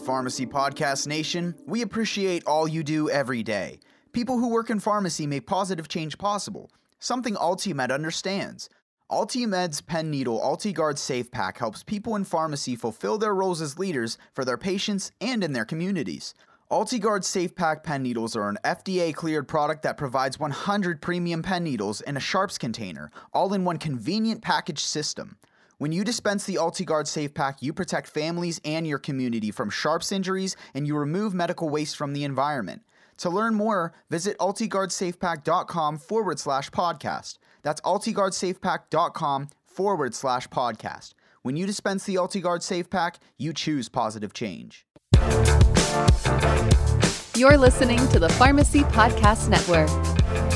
Pharmacy Podcast Nation. We appreciate all you do every day. People who work in pharmacy make positive change possible, something Altimed understands. Altimed's pen needle AltiGuard Safe Pack helps people in pharmacy fulfill their roles as leaders for their patients and in their communities. AltiGuard Safe Pack pen needles are an FDA cleared product that provides 100 premium pen needles in a Sharps container, all in one convenient package system. When you dispense the AltiGuard Safe Pack, you protect families and your community from Sharps injuries and you remove medical waste from the environment. To learn more, visit AltiGuardSafePack.com forward slash podcast. That's AltiGuardSafePack.com forward slash podcast. When you dispense the AltiGuard Safe Pack, you choose positive change. You're listening to the Pharmacy Podcast Network.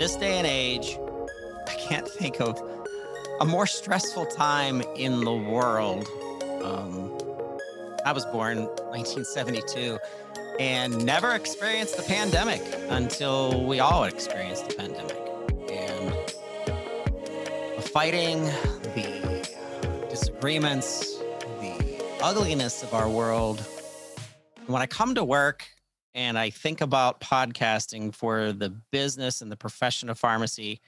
This day and age, I can't think of a more stressful time in the world. Um, I was born 1972 and never experienced the pandemic until we all experienced the pandemic. And the fighting, the disagreements, the ugliness of our world. When I come to work and I think about podcasting for the business and the profession of pharmacy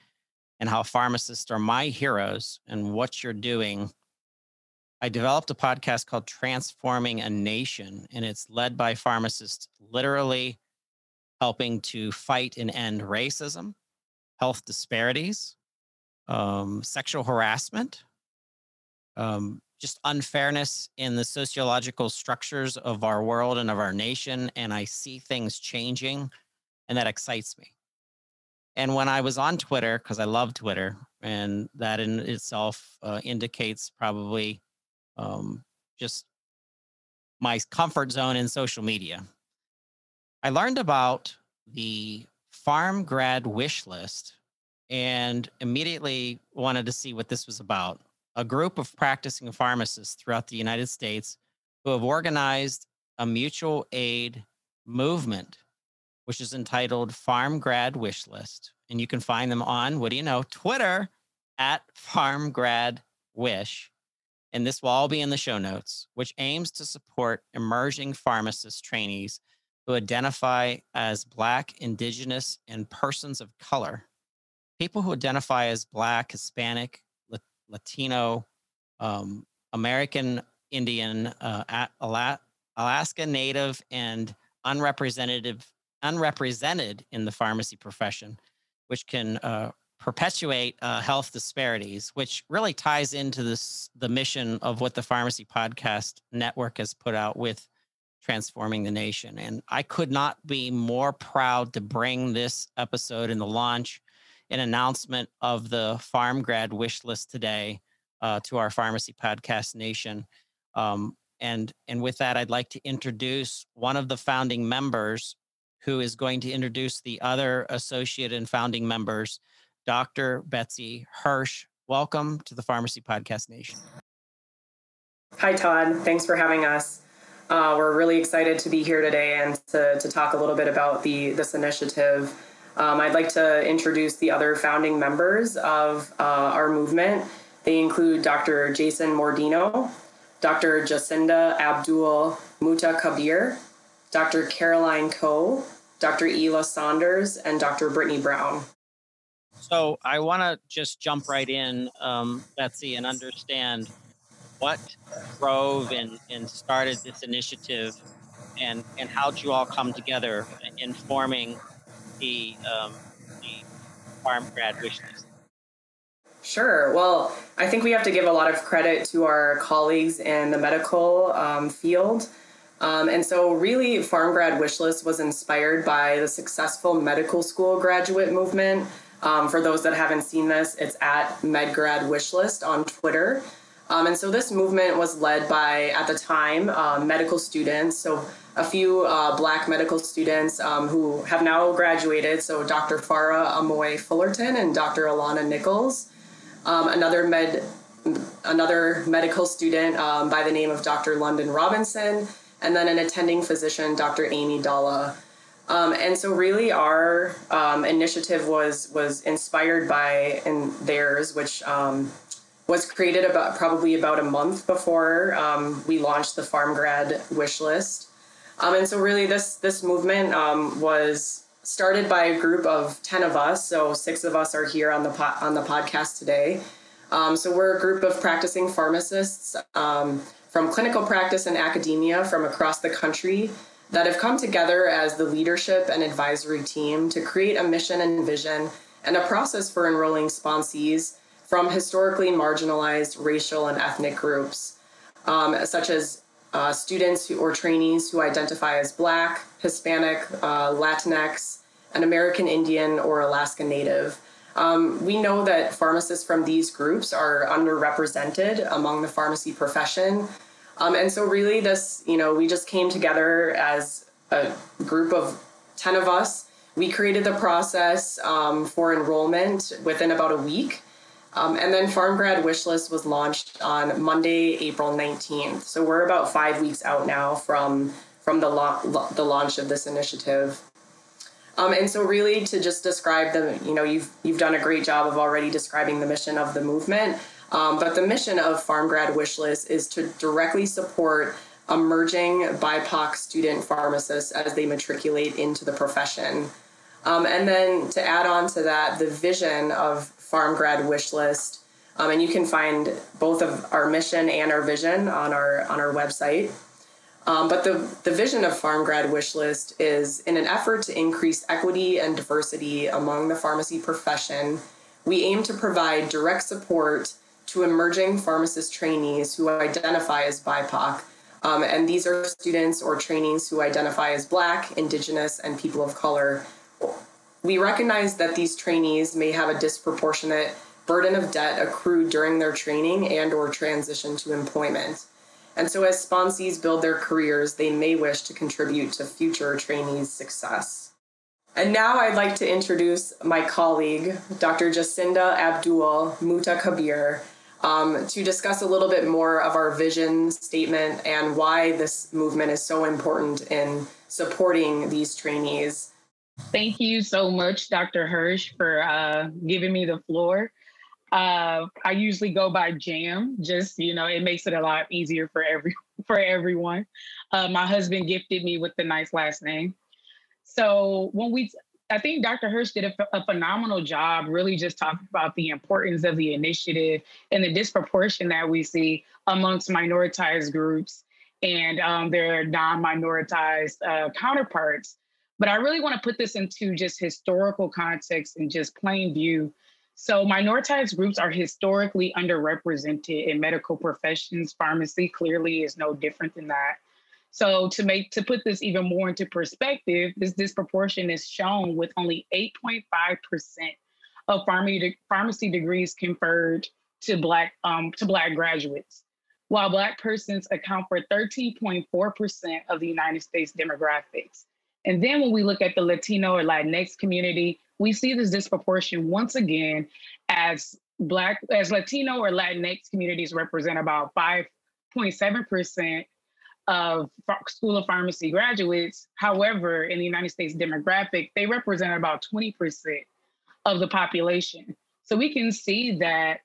and how pharmacists are my heroes and what you're doing. I developed a podcast called Transforming a Nation, and it's led by pharmacists literally helping to fight and end racism, health disparities, um, sexual harassment, um, just unfairness in the sociological structures of our world and of our nation. And I see things changing, and that excites me. And when I was on Twitter, because I love Twitter, and that in itself uh, indicates probably um, just my comfort zone in social media, I learned about the PharmGrad wish list and immediately wanted to see what this was about a group of practicing pharmacists throughout the United States who have organized a mutual aid movement, which is entitled PharmGrad Wish List. And you can find them on, what do you know, Twitter at PharmGrad Wish. And this will all be in the show notes, which aims to support emerging pharmacist trainees who identify as Black, Indigenous, and persons of color. People who identify as Black, Hispanic, Latino, um, American Indian, uh, Alaska Native, and unrepresented unrepresented in the pharmacy profession, which can uh, perpetuate uh, health disparities, which really ties into this the mission of what the Pharmacy Podcast Network has put out with transforming the nation. And I could not be more proud to bring this episode in the launch an announcement of the PharmGrad wish list today uh, to our pharmacy podcast nation. Um, and, and with that, I'd like to introduce one of the founding members who is going to introduce the other associate and founding members, Dr. Betsy Hirsch. Welcome to the Pharmacy Podcast Nation. Hi, Todd. Thanks for having us. Uh, we're really excited to be here today and to, to talk a little bit about the this initiative um, I'd like to introduce the other founding members of uh, our movement. They include Dr. Jason Mordino, Dr. Jacinda Abdul Muta Kabir, Dr. Caroline Ko, Dr. Ela Saunders, and Dr. Brittany Brown. So I want to just jump right in, um, Betsy, and understand what drove and, and started this initiative and, and how did you all come together in forming the um, PharmGrad wish list? Sure. Well, I think we have to give a lot of credit to our colleagues in the medical um, field. Um, and so, really, PharmGrad Wishlist was inspired by the successful medical school graduate movement. Um, for those that haven't seen this, it's at MedGrad Wishlist on Twitter. Um, and so this movement was led by, at the time, uh, medical students. So a few uh, black medical students um, who have now graduated. So Dr. Farah Amoy Fullerton and Dr. Alana Nichols. Um, another med, another medical student um, by the name of Dr. London Robinson, and then an attending physician, Dr. Amy Dalla. Um, and so, really, our um, initiative was was inspired by theirs, which um, was created about probably about a month before um, we launched the PharmGrad wish list. Um, and so, really, this this movement um, was started by a group of ten of us. So, six of us are here on the po- on the podcast today. so, we're a group of practicing pharmacists from clinical practice and academia from across the country that have come together as the leadership and advisory team to create a mission and vision and a process for enrolling sponsees from historically marginalized racial and ethnic groups, um, such as uh, students who, or trainees who identify as Black, Hispanic, uh, Latinx, an American Indian, or Alaska Native. Um, we know that pharmacists from these groups are underrepresented among the pharmacy profession, um, and so, really, this, you know, we just came together as a group of 10 of us. We created the process um, for enrollment within about a week. Um, and then PharmGrad Wishlist was launched on Monday, April 19th. So we're about five weeks out now from, from the, lo- the launch of this initiative. Um, and so, really, to just describe the, you know, you've you've done a great job of already describing the mission of the movement. Um, but the mission of PharmGrad Wishlist is to directly support emerging BIPOC student pharmacists as they matriculate into the profession. Um, and then to add on to that, the vision of PharmGrad Wishlist, um, and you can find both of our mission and our vision on our on our website. Um, but the, the vision of PharmGrad Wish List is in an effort to increase equity and diversity among the pharmacy profession, we aim to provide direct support to emerging pharmacist trainees who identify as BIPOC. Um, and these are students or trainees who identify as Black, Indigenous, and people of color. We recognize that these trainees may have a disproportionate burden of debt accrued during their training and or transition to employment. And so as sponsees build their careers, they may wish to contribute to future trainees' success. And now I'd like to introduce my colleague, Dr. Jacinda Abdul-Mutakabbir, um, to discuss a little bit more of our vision statement and why this movement is so important in supporting these trainees. Thank you so much, Dr. Hirsch, for uh, giving me the floor. Uh, I usually go by Jam, just you know, it makes it a lot easier for every for everyone. Uh, my husband gifted me with the nice last name. So when we I think Dr. Hirsch did a, a, phenomenal job really just talking about the importance of the initiative and the disproportion that we see amongst minoritized groups and um, their non-minoritized uh, counterparts. But I really want to put this into just historical context and just plain view. So minoritized groups are historically underrepresented in medical professions. Pharmacy clearly is no different than that. So to make to put this even more into perspective, this disproportion is shown with only 8.5% of pharmacy, pharmacy degrees conferred to black um, to black graduates, while black persons account for 13.4% of the United States demographics. And then when we look at the Latino or Latinx community, we see this disproportion once again as black as Latino or Latinx communities represent about 5.7% of School of Pharmacy graduates. However, in the United States demographic, they represent about 20% of the population. So we can see that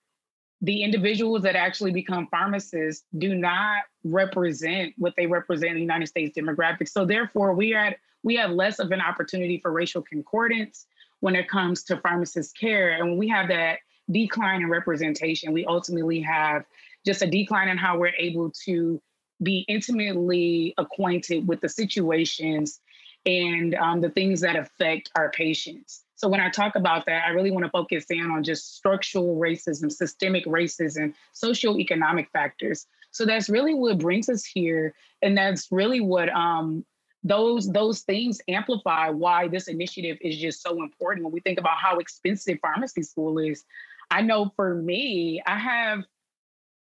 the individuals that actually become pharmacists do not represent what they represent in the United States demographic. So therefore, we are at, we have less of an opportunity for racial concordance when it comes to pharmacist care. And when we have that decline in representation, we ultimately have just a decline in how we're able to be intimately acquainted with the situations and um, the things that affect our patients. So when I talk about that, I really want to focus in on just structural racism, systemic racism, socioeconomic factors. So that's really what brings us here, and that's really what um, those those things amplify why this initiative is just so important. When we think about how expensive pharmacy school is, I know for me, I have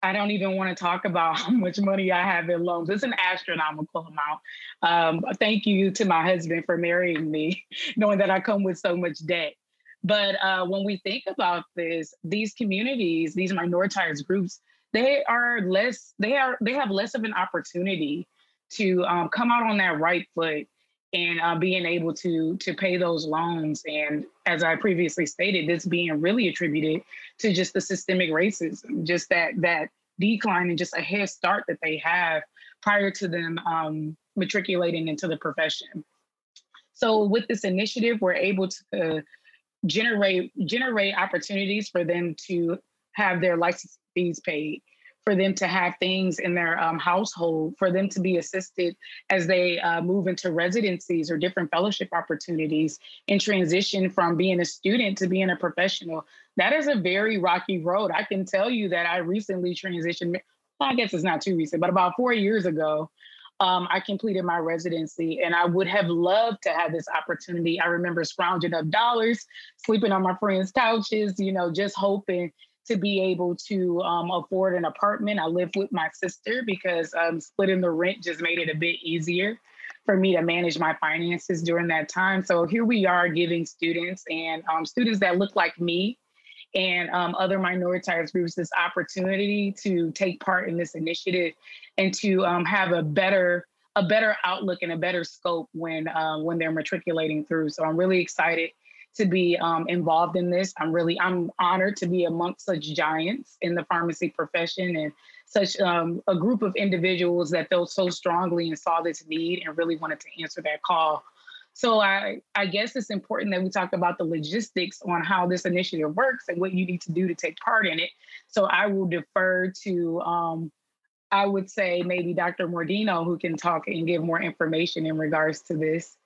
I don't even want to talk about how much money I have in loans. It's an astronomical amount. Um, thank you to my husband for marrying me, knowing that I come with so much debt. But uh, when we think about this, these communities, these minoritized groups, they are less. They are. They have less of an opportunity to um, come out on that right foot and uh, being able to to pay those loans. And as i previously stated this being really attributed to just the systemic racism just that that decline and just a head start that they have prior to them um, matriculating into the profession. So with this initiative we're able to generate generate opportunities for them to have their license fees paid for them to have things in their um, household, for them to be assisted as they uh, move into residencies or different fellowship opportunities and transition from being a student to being a professional. That is a very rocky road. I can tell you that I recently transitioned, well, I guess it's not too recent, but about four years ago, um, I completed my residency and I would have loved to have this opportunity. I remember scrounging up dollars, sleeping on my friends' couches, you know, just hoping to be able to um, afford an apartment. I live with my sister because um, splitting the rent just made it a bit easier for me to manage my finances during that time. So here we are giving students and um, students that look like me and um, other minoritized groups this opportunity to take part in this initiative and to um, have a better a better outlook and a better scope when uh, when they're matriculating through. So I'm really excited to be um, involved in this. I'm really I'm honored to be amongst such giants in the pharmacy profession and such um, a group of individuals that felt so strongly and saw this need and really wanted to answer that call. So I, I guess it's important that we talk about the logistics on how this initiative works and what you need to do to take part in it. So I will defer to, um, I would say maybe Dr. Mordino, who can talk and give more information in regards to this.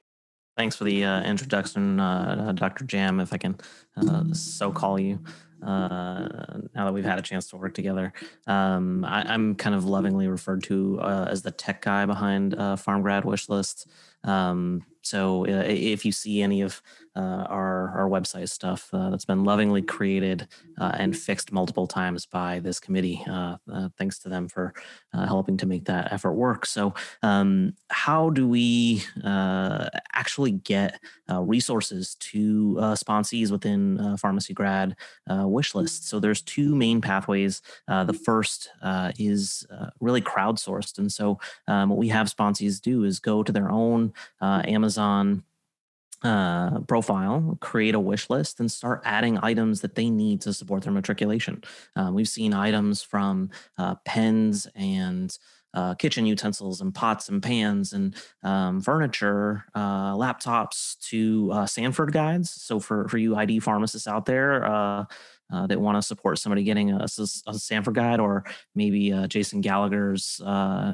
Thanks for the uh, introduction, uh, uh Dr. Jam, if I can uh, so call you. Uh, now that we've had a chance to work together, um, I, am kind of lovingly referred to as the tech guy behind PharmGrad Wishlist. Um, so if you see any of uh, our our website stuff uh, that's been lovingly created uh, and fixed multiple times by this committee. Uh, uh, thanks to them for uh, helping to make that effort work. So, um, how do we actually get resources to sponsees within pharmacy grad wish lists? So, there's two main pathways. the first is really crowdsourced, and so um, what we have sponsees do is go to their own Amazon uh, profile, create a wish list, and start adding items that they need to support their matriculation. Um, we've seen items from uh, pens and uh, kitchen utensils and pots and pans and um, furniture, uh, laptops to uh, Sanford guides. So for for you ID pharmacists out there, uh, uh, that want to support somebody getting a, a, Sanford guide or maybe uh, Jason Gallagher's uh,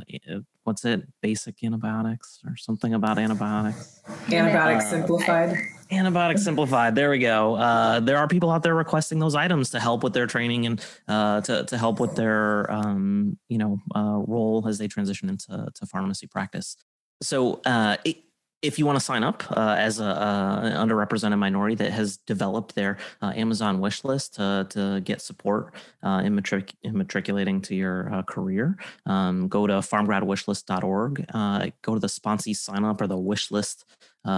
what's it basic antibiotics or something about antibiotics? Antibiotics uh, simplified. Antibiotics simplified there we go. Uh, there are people out there requesting those items to help with their training and uh, to, to help with their um, you know role as they transition into to pharmacy practice. So it, if you want to sign up uh, as a, uh, underrepresented minority that has developed their uh, Amazon wish list to, to get support uh, in, matric- in, matriculating to your uh, career, um, go to pharmgradwishlist.org, go to the sponsee sign up or the wish list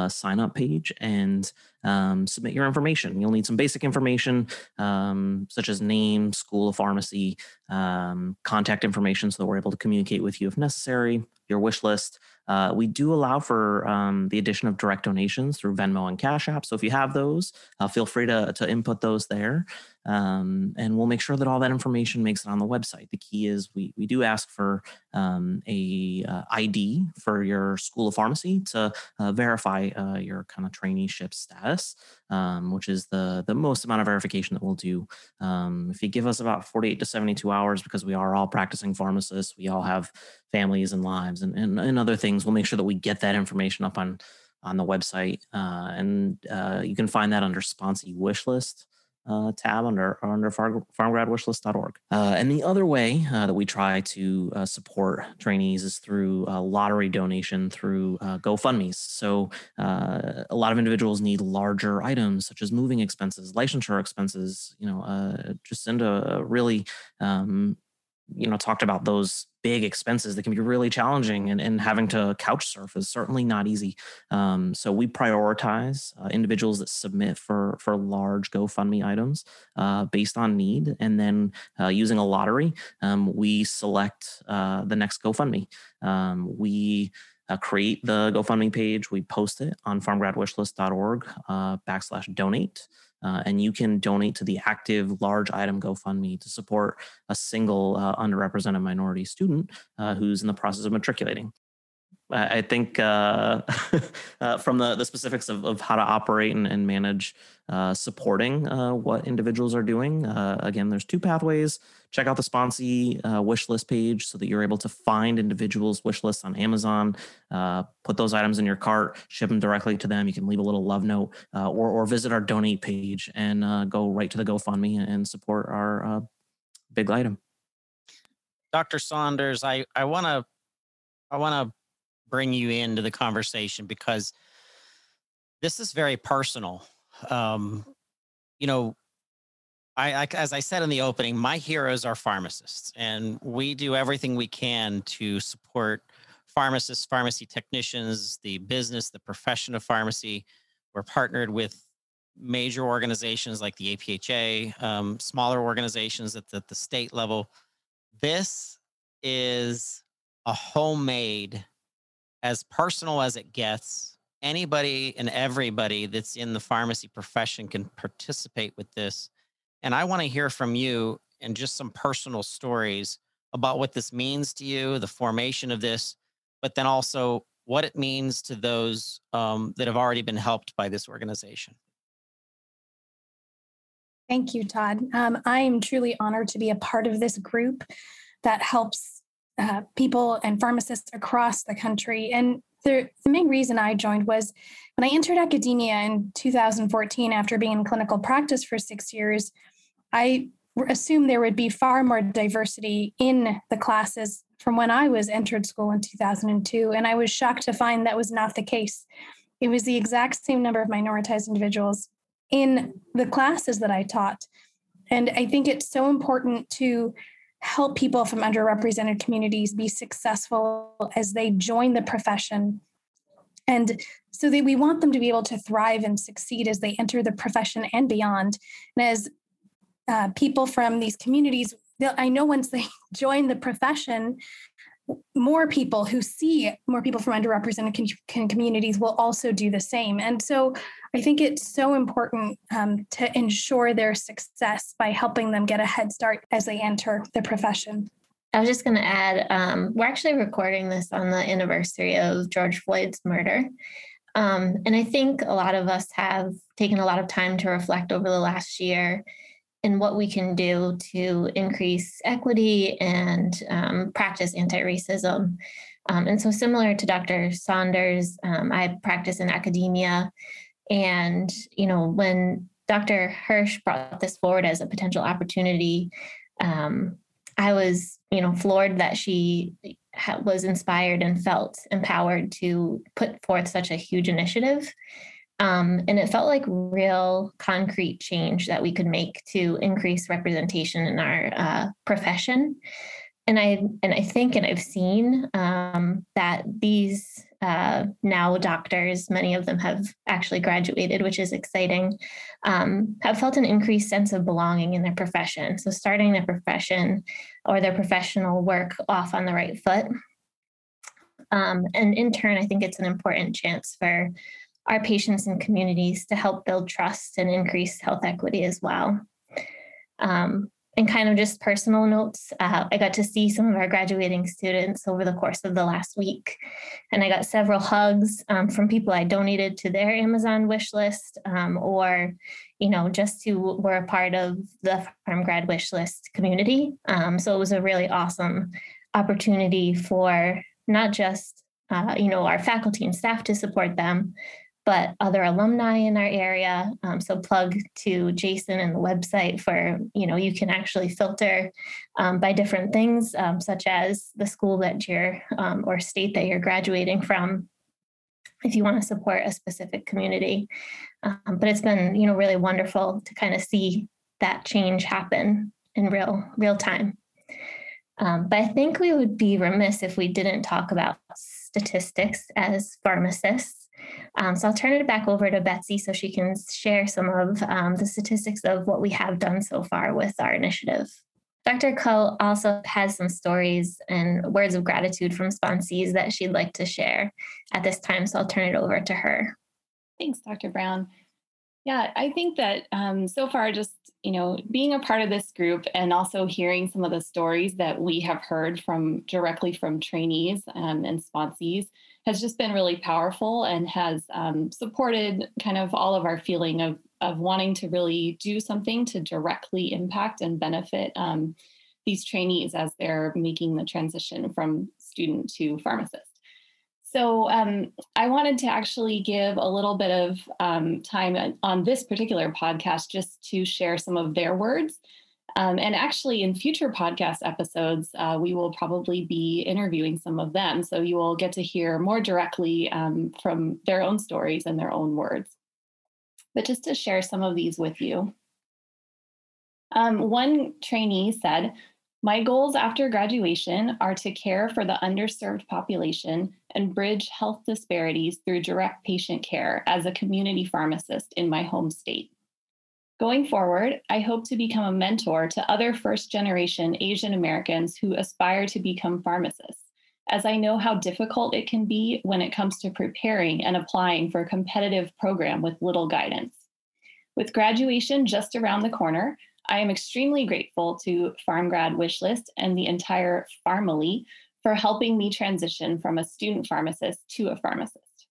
sign up page and um, submit your information. You'll need some basic information um, such as name, school of pharmacy, um, contact information so that we're able to communicate with you if necessary, your wish list. Uh, we do allow for um, the addition of direct donations through Venmo and Cash App. So if you have those, uh, feel free to, to input those there. Um, and we'll make sure that all that information makes it on the website. The key is we, we do ask for um, a uh, ID for your school of pharmacy to uh, verify uh, your kind of traineeship status, um, which is the, the most amount of verification that we'll do. Um, if you give us about 48 to 72 hours, because we are all practicing pharmacists, we all have families and lives and, and, and other things, we'll make sure that we get that information up on on the website. Uh, and uh, you can find that under sponsee wish list uh, tab under under farm, pharmgradwishlist.org. Uh, and the other way uh, that we try to uh, support trainees is through lottery donation through uh, GoFundMe's. So uh, a lot of individuals need larger items such as moving expenses, licensure expenses. You know, just into really um, you know talked about those big expenses that can be really challenging and, and having to couch surf is certainly not easy um, so we prioritize uh, individuals that submit for for large gofundme items uh, based on need and then uh, using a lottery um, we select uh, the next gofundme um, we uh, create the GoFundMe page. We post it on pharmgradwishlist.org uh, backslash donate. Uh, and you can donate to the active large item GoFundMe to support a single uh, underrepresented minority student uh, who's in the process of matriculating. I think uh, uh, from the, the specifics of, of how to operate and, and manage uh, supporting uh, what individuals are doing, uh, again, there's two pathways. Check out the sponsee uh, wish list page so that you're able to find individuals' wish lists on Amazon, put those items in your cart, ship them directly to them. You can leave a little love note or, or visit our donate page and go right to the GoFundMe and support our big item. Dr. Saunders, I, I want to I want to bring you into the conversation because this is very personal. Um, you know, I, I, as I said in the opening, my heroes are pharmacists, and we do everything we can to support pharmacists, pharmacy technicians, the business, the profession of pharmacy. We're partnered with major organizations like the APHA, um, smaller organizations at the, at the state level. This is a homemade as personal as it gets. Anybody and everybody that's in the pharmacy profession can participate with this. And I want to hear from you and just some personal stories about what this means to you, the formation of this, but then also what it means to those um, that have already been helped by this organization. Thank you, Todd. Um, I am truly honored to be a part of this group that helps uh, people and pharmacists across the country. And the, the main reason I joined was when I entered academia in 2014 after being in clinical practice for six years, I assumed there would be far more diversity in the classes from when I was entered school in 2002. And I was shocked to find that was not the case. It was the exact same number of minoritized individuals in the classes that I taught. And I think it's so important to help people from underrepresented communities be successful as they join the profession. And so that we want them to be able to thrive and succeed as they enter the profession and beyond. And as uh, people from these communities, I know once they join the profession, more people who see more people from underrepresented com- communities will also do the same. And so I think it's so important um, to ensure their success by helping them get a head start as they enter the profession. I was just going to add um, we're actually recording this on the anniversary of George Floyd's murder. Um, and I think a lot of us have taken a lot of time to reflect over the last year and what we can do to increase equity and um, practice anti racism. Um, and so, similar to Dr. Saunders, um, I practice in academia. And, you know, when Dr. Hirsch brought this forward as a potential opportunity, um, I was, you know, floored that she ha- was inspired and felt empowered to put forth such a huge initiative. Um, and it felt like real concrete change that we could make to increase representation in our uh, profession. And I and I think and I've seen um, that these uh, now doctors, many of them have actually graduated, which is exciting, um, have felt an increased sense of belonging in their profession. So starting their profession or their professional work off on the right foot. Um, and in turn, I think it's an important chance for our patients and communities to help build trust and increase health equity as well. Um, and kind of just personal notes, uh, I got to see some of our graduating students over the course of the last week. And I got several hugs um, from people I donated to their Amazon wish list um, or, you know, just who were a part of the PharmGrad wish list community. Um, so it was a really awesome opportunity for not just, uh, you know, our faculty and staff to support them, but other alumni in our area. Um, so plug to Jason and the website for, you know, you can actually filter um, by different things, um, such as the school that you're um, or state that you're graduating from if you want to support a specific community. Um, but it's been, you know, really wonderful to kind of see that change happen in real real time. Um, but I think we would be remiss if we didn't talk about statistics as pharmacists. Um, so I'll turn it back over to Betsy so she can share some of um, the statistics of what we have done so far with our initiative. Dr. Ko also has some stories and words of gratitude from sponsees that she'd like to share at this time. So I'll turn it over to her. Thanks, Dr. Brown. Yeah, I think that um, so far, just you know, being a part of this group and also hearing some of the stories that we have heard from directly from trainees um, and sponsees has just been really powerful and has um, supported kind of all of our feeling of of wanting to really do something to directly impact and benefit um, these trainees as they're making the transition from student to pharmacist. So um, I wanted to actually give a little bit of um, time on this particular podcast just to share some of their words. Um, and actually, in future podcast episodes, uh, we will probably be interviewing some of them. So you will get to hear more directly um, from their own stories and their own words. But just to share some of these with you. Um, one trainee said, my goals after graduation are to care for the underserved population and bridge health disparities through direct patient care as a community pharmacist in my home state. Going forward, I hope to become a mentor to other first generation Asian Americans who aspire to become pharmacists, as I know how difficult it can be when it comes to preparing and applying for a competitive program with little guidance. With graduation just around the corner, I am extremely grateful to PharmGrad Wishlist and the entire Pharmily for helping me transition from a student pharmacist to a pharmacist.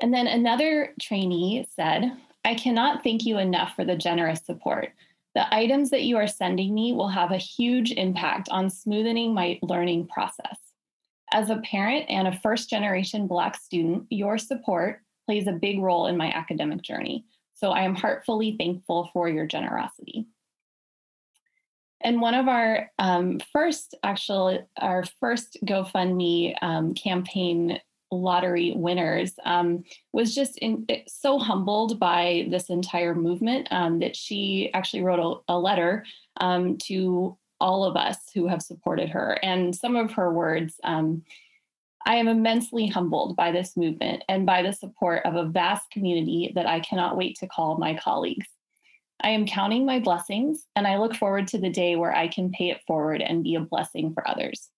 And then another trainee said, I cannot thank you enough for the generous support. The items that you are sending me will have a huge impact on smoothing my learning process. As a parent and a first generation Black student, your support plays a big role in my academic journey. So I am heartfully thankful for your generosity. And one of our um, first, actual, our first GoFundMe um, campaign lottery winners um, was just in, so humbled by this entire movement um, that she actually wrote a, a letter um, to all of us who have supported her. And some of her words um, I am immensely humbled by this movement and by the support of a vast community that I cannot wait to call my colleagues. I am counting my blessings, and I look forward to the day where I can pay it forward and be a blessing for others.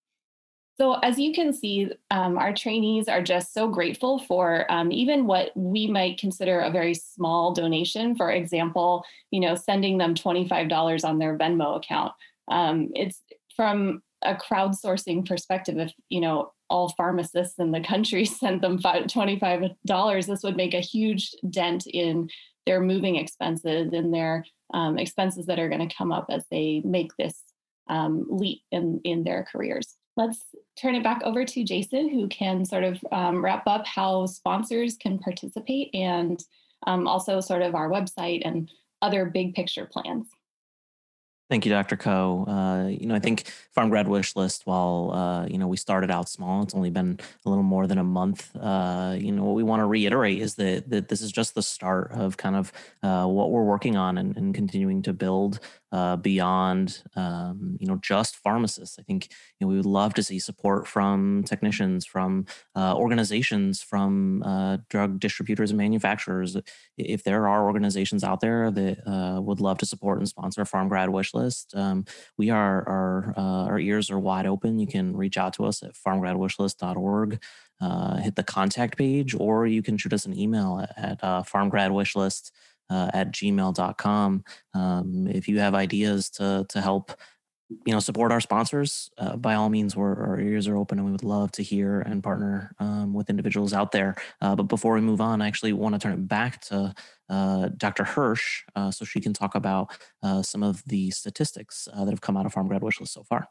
So, as you can see, um, our trainees are just so grateful for um, even what we might consider a very small donation. For example, you know, sending them $25 on their Venmo account. Um, it's from a crowdsourcing perspective. If you know all pharmacists in the country sent them $25, this would make a huge dent in their moving expenses and their um, expenses that are going to come up as they make this um, leap in, in their careers. Let's turn it back over to Jason, who can sort of um, wrap up how sponsors can participate and um, also sort of our website and other big picture plans. Thank you, Dr. Ko. Uh, you know, I think PharmGrad Wish List, while, uh, you know, we started out small, it's only been a little more than a month. Uh, you know, what we want to reiterate is that, that this is just the start of kind of uh, what we're working on and, and continuing to build uh, beyond um, you know just pharmacists. I think you know, we would love to see support from technicians, from uh, organizations, from uh, drug distributors and manufacturers. If there are organizations out there that uh, would love to support and sponsor PharmGrad Wish List, um, we are our uh, our ears are wide open. You can reach out to us at pharmgradwishlist.org. Uh, hit the contact page, or you can shoot us an email at, at pharmgradwishlist.org uh, at gmail.com. Um, if you have ideas to, to help, you know, support our sponsors, uh, by all means, our ears are open and we would love to hear and partner um, with individuals out there. Uh, but before we move on, I actually want to turn it back to uh, Dr. Hirsch uh, so she can talk about uh, some of the statistics that have come out of PharmGrad Wishlist so far.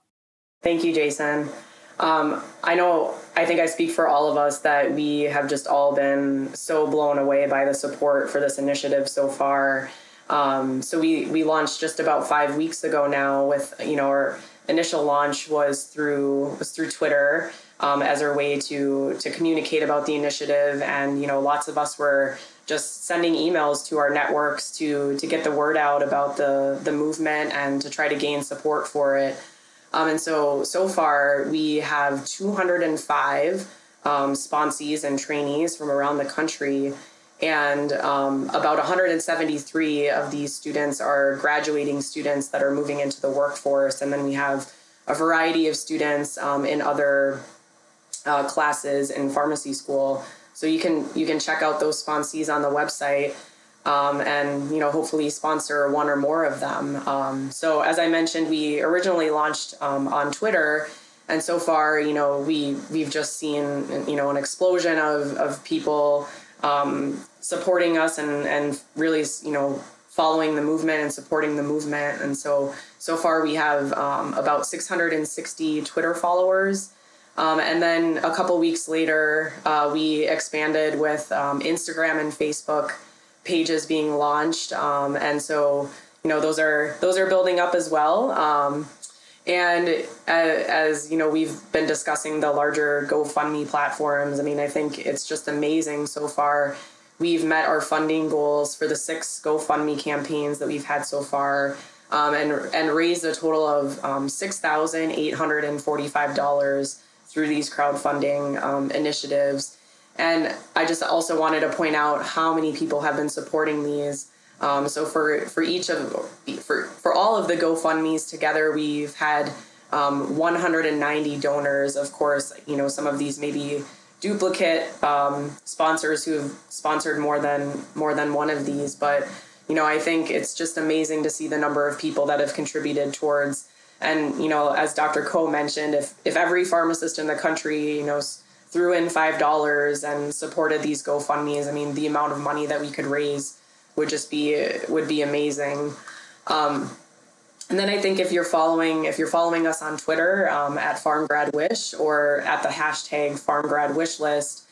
Thank you, Jason. Um, I know, I think I speak for all of us that we have just all been so blown away by the support for this initiative so far. Um, so we, we launched just about five weeks ago now with, you know, our initial launch was through, was through Twitter um, as our way to, to communicate about the initiative. And, you know, lots of us were just sending emails to our networks to, to get the word out about the, the movement and to try to gain support for it. Um, and so, so far, we have 205 um, sponsees and trainees from around the country. And um, about 173 of these students are graduating students that are moving into the workforce. And then we have a variety of students um, in other uh, classes in pharmacy school. So you can you can check out those sponsees on the website um, and you know hopefully sponsor one or more of them. Um, so as I mentioned, we originally launched um, on Twitter, and so far you know we we've just seen you know an explosion of of people um, supporting us and and really you know following the movement and supporting the movement. And so so far we have um, about 660 Twitter followers. Um, and then a couple weeks later, uh, we expanded with Instagram and Facebook pages being launched, um, and so you know those are those are building up as well. Um, and as, as, you know, we've been discussing the larger GoFundMe platforms. I mean, I think it's just amazing so far. We've met our funding goals for the six GoFundMe campaigns that we've had so far, um, and and raised a total of um, six thousand eight hundred and forty five dollars through these crowdfunding um, initiatives. And I just also wanted to point out how many people have been supporting these. Um, so for for each of for for all of the GoFundmes together, we've had um, 190 donors. Of course, you know some of these may be duplicate um, sponsors who have sponsored more than more than one of these, but you know I think it's just amazing to see the number of people that have contributed towards. And you know, as Dr. Ko mentioned, if if every pharmacist in the country, you know threw in five dollars and supported these GoFundmes, I mean, the amount of money that we could raise would just be would be amazing. Um, and then I think if you're following if you're following us on Twitter um, at PharmGradWish or at the hashtag PharmGradWishList,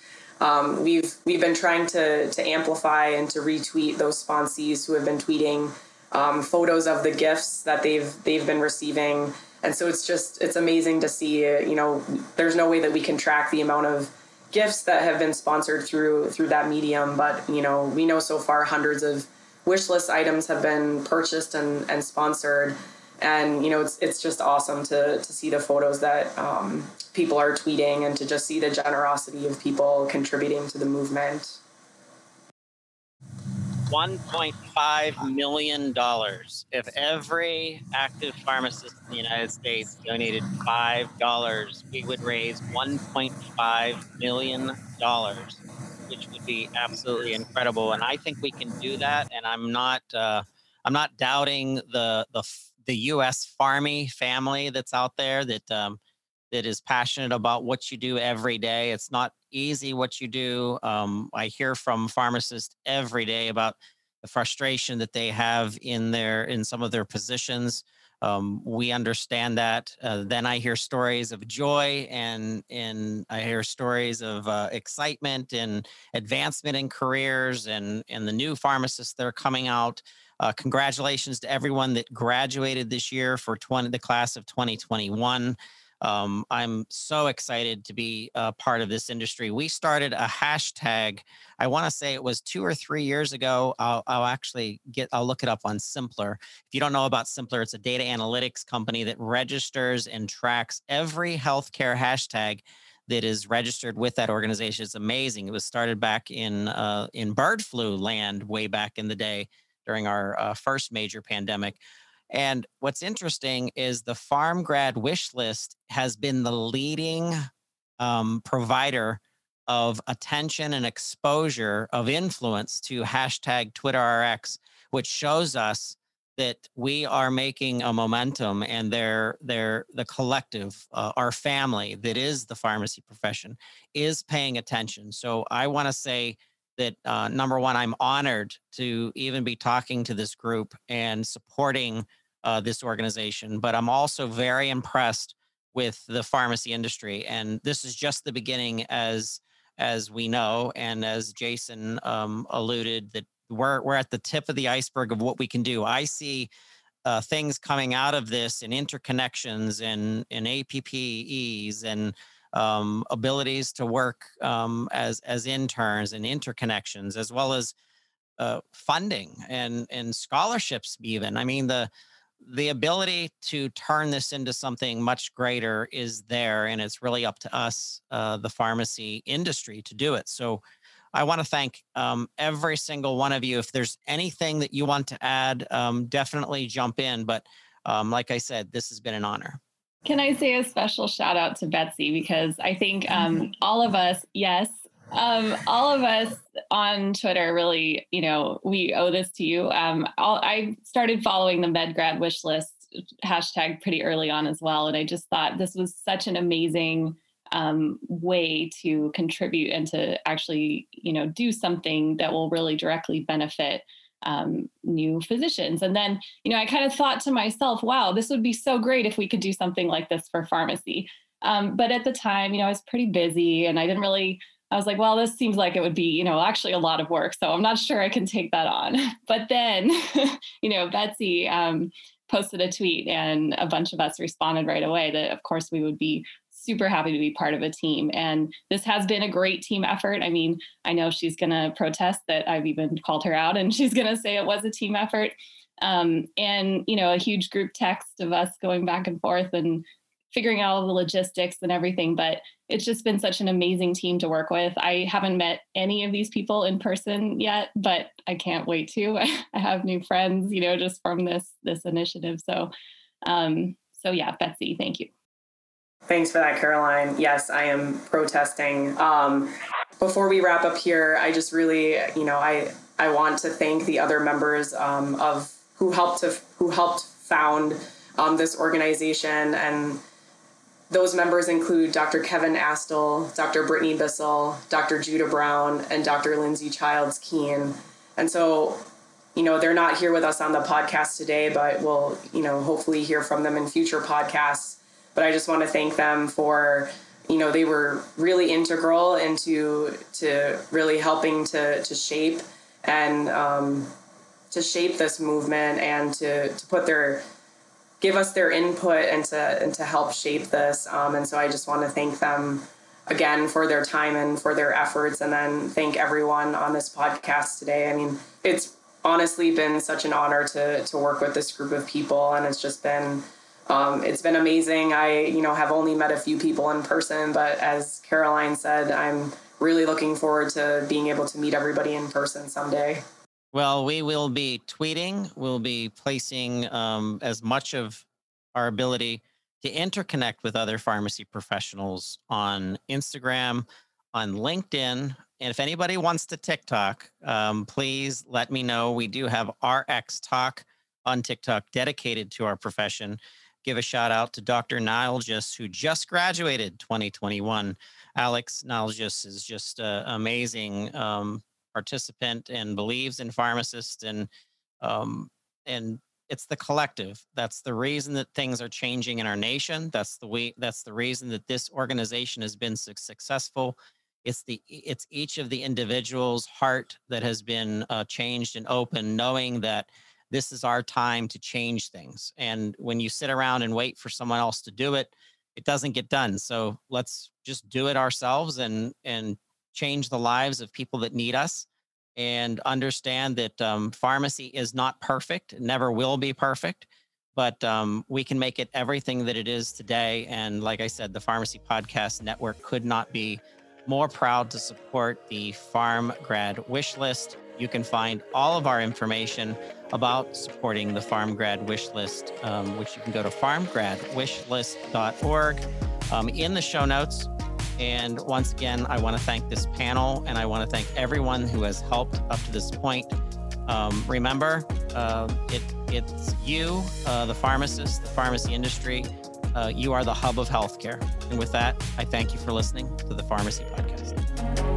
um, we've we've been trying to to amplify and to retweet those sponsees who have been tweeting um, photos of the gifts that they've they've been receiving and so it's just it's amazing to see you know there's no way that we can track the amount of gifts that have been sponsored through through that medium but you know we know so far hundreds of wish list items have been purchased and, and sponsored. And you know it's it's just awesome to to see the photos that um, people are tweeting and to just see the generosity of people contributing to the movement 1.5 million dollars. If every active pharmacist in the United States donated five dollars, we would raise 1.5 million dollars, which would be absolutely incredible. And I think we can do that. And I'm not, uh, I'm not doubting the the the U.S. Farmy family that's out there that um, that is passionate about what you do every day. It's not easy what you do. Um, I hear from pharmacists every day about the frustration that they have in their in some of their positions. Um, we understand that. Uh, then I hear stories of joy and and I hear stories of uh, excitement and advancement in careers and and the new pharmacists that are coming out. Uh, congratulations to everyone that graduated this year for 20 the class of 2021. Um, I'm so excited to be a part of this industry. We started a hashtag. I want to say it was two or three years ago. I'll, I'll, actually get. I'll look it up on Symplur. If you don't know about Symplur, it's a data analytics company that registers and tracks every healthcare hashtag that is registered with that organization. It's amazing. It was started back in uh, in bird flu land way back in the day during our uh, first major pandemic. And what's interesting is the PharmGrad wish list has been the leading um, provider of attention and exposure of influence to hashtag TwitterRx, which shows us that we are making a momentum and they're, they're the collective, uh, our family that is the pharmacy profession is paying attention. So I want to say that uh, number one, I'm honored to even be talking to this group and supporting uh, this organization, but I'm also very impressed with the pharmacy industry. And this is just the beginning, as as we know, and as Jason um, alluded, that we're we're at the tip of the iceberg of what we can do. I see uh, things coming out of this in interconnections and in APPEs and um, abilities to work um, as as interns and interconnections, as well as uh, funding and and scholarships. Even I mean the the ability to turn this into something much greater is there, and it's really up to us, uh, the pharmacy industry, to do it. So I want to thank um, every single one of you. If there's anything that you want to add, um, definitely jump in. But um, like I said, this has been an honor. Can I say a special shout out to Betsy because I think um, all of us, yes, um, all of us on Twitter really, you know, we owe this to you. Um, I started following the MedGrad wish list hashtag pretty early on as well. And I just thought this was such an amazing um, way to contribute and to actually, you know, do something that will really directly benefit um, new physicians. And then, you know, I kind of thought to myself, wow, this would be so great if we could do something like this for pharmacy. Um, but at the time, you know, I was pretty busy and I didn't really I was like, well, this seems like it would be, you know, actually a lot of work. So I'm not sure I can take that on. But then, you know, Betsy um, posted a tweet and a bunch of us responded right away that, of course, we would be super happy to be part of a team. And this has been a great team effort. I mean, I know she's going to protest that I've even called her out and she's going to say it was a team effort. Um, and, you know, a huge group text of us going back and forth and figuring out all the logistics and everything. But it's just been such an amazing team to work with. I haven't met any of these people in person yet, but I can't wait to. I have new friends, you know, just from this this initiative. So, um, so yeah, Betsy, thank you. Thanks for that, Caroline. Yes, I am protesting. Um, before we wrap up here, I just really, you know, I I want to thank the other members um, of who helped to who helped found um, this organization and those members include Dr. Kevin Astle, Dr. Brittany Bissell, Dr. Judah Brown, and Dr. Lindsey Childs Kean. And so, you know, they're not here with us on the podcast today, but we'll, you know, hopefully hear from them in future podcasts. But I just want to thank them for, you know, they were really integral into to really helping to to shape and um, to shape this movement and to to put their give us their input and to and to help shape this. Um, and so I just want to thank them again for their time and for their efforts, and then thank everyone on this podcast today. I mean, it's honestly been such an honor to to work with this group of people, and it's just been. Um, it's been amazing. I, you know, have only met a few people in person, but as Caroline said, I'm really looking forward to being able to meet everybody in person someday. Well, we will be tweeting. We'll be placing um, as much of our ability to interconnect with other pharmacy professionals on Instagram, on LinkedIn. And if anybody wants to TikTok, um, please let me know. We do have RX Talk on TikTok dedicated to our profession. Give a shout out to Dr. Nilgis, who just graduated 2021. Alex Nilgis is just uh, amazing um, participant and believes in pharmacists and um, and it's the collective that's the reason that things are changing in our nation that's the way that's the reason that this organization has been so successful it's the it's each of the individuals heart that has been uh, changed and open knowing that this is our time to change things and when you sit around and wait for someone else to do it it doesn't get done so let's just do it ourselves and and change the lives of people that need us and understand that um, pharmacy is not perfect, never will be perfect, but um, we can make it everything that it is today. And like I said, the Pharmacy Podcast Network could not be more proud to support the PharmGrad wish list. You can find all of our information about supporting the PharmGrad wish list, um, which you can go to pharmgradwishlist.org. Um, in the show notes, and once again, I want to thank this panel and I want to thank everyone who has helped up to this point. Um, remember, uh, it, it's you, uh, the pharmacist, the pharmacy industry. Uh, you are the hub of healthcare. And with that, I thank you for listening to the Pharmacy Podcast.